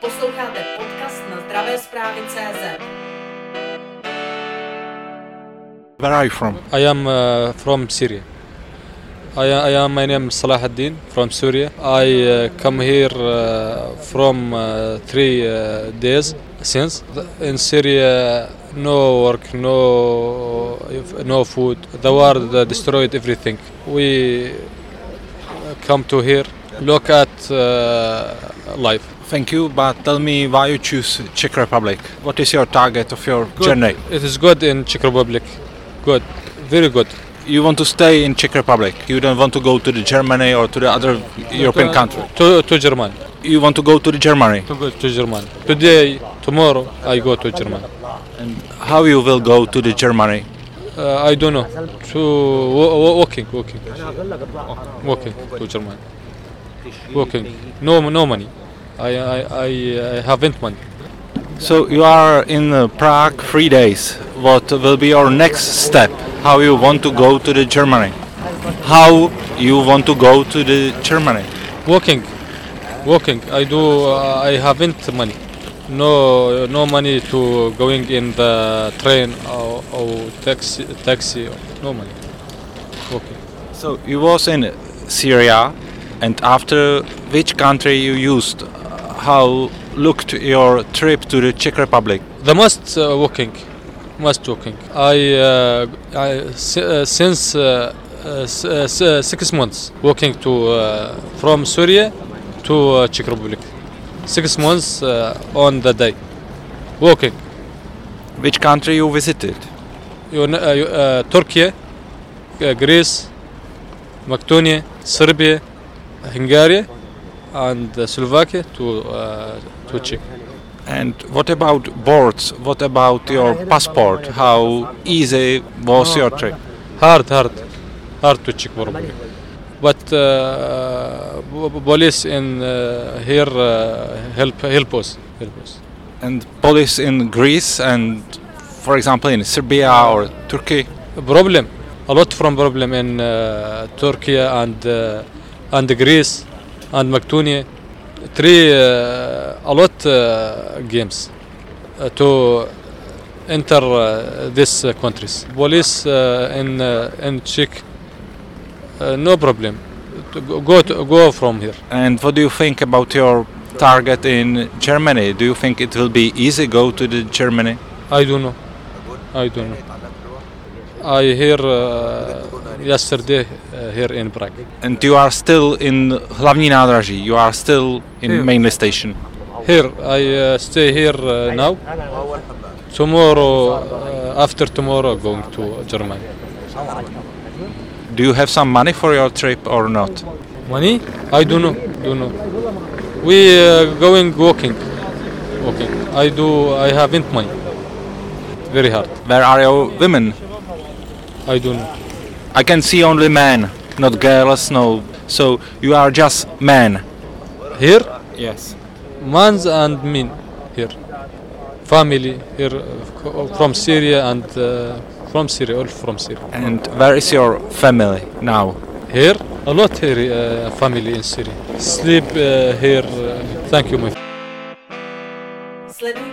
Posloucháte podcast na zdravé zprávy CZ. Where are you from? I am uh, from Syria. I, I am my name is Salah ad-Din from Syria. I uh, come here uh, from uh, three uh, days since. In Syria, no work, no no food. The war uh, destroyed everything. We come to here, look at uh, life. Thank you, but tell me why you choose Czech Republic. What is your target of your Good. journey? It is good in Czech Republic. Good, very good. You want to stay in Czech Republic. You don't want to go to the Germany or to the other European country. To to Germany. You want to go to the Germany. To go to Germany. Today, tomorrow, I go to Germany. And how you will go to the Germany? Uh, I don't know. To wa- wa- walking, walking, walking to Germany. Walking. No, no money. I, I, I, I haven't money. So you are in uh, Prague three days. What will be your next step? How you want to go to the Germany? How you want to go to the Germany? Walking, walking. I do. Uh, I haven't money. No, no money to going in the train or, or taxi, taxi. No money. Walking. So you was in Syria, and after which country you used? How looked your trip to the Czech Republic? The most uh, walking, most walking. I, uh, I uh, since uh, uh, s- s- six months walking to uh, from Syria to uh, Czech Republic. Six months uh, on the day, walking. Which country you visited? You, uh, uh, Turkey, uh, Greece, Macedonia, Serbia, Hungary, and uh, Slovakia to uh, to Czech. And what about boards? What about your passport? How easy was your trip? hard hard hard to check probably but uh, police in uh, here uh, help help us help us And police in Greece and, for example, in Serbia or Turkey? problem a lot from problem in uh, Turkey and uh, and Greece and Macedonia three uh, a lot uh, games uh, to enter uh, these uh, countries police uh, in uh, in Czech uh, no problem to go- go to, go from here And what do you think about your target in Germany? Do you think it will be easy go to the Germany? I don't know. I don't know. I hear uh, yesterday uh, here in Prague. And you are still in Hlavní nádraží. You are still in Here. mainly station. Here I uh, stay here uh, now. Tomorrow, uh, after tomorrow, going to Germany. Do you have some money for your trip or not? Money? I don't know. Don't know. We uh, going walking. Walking. I do. I haven't money. Very hard. Where are your women? I don't know. I can see only men, not girls, no. So you are just men. Here, Yes. mans and men here. Family here uh, from Syria and uh, from Syria, all from Syria. And where is your family now? Here, a lot here, uh, family in Syria. Sleep uh, here. Uh, thank you, my Sleduj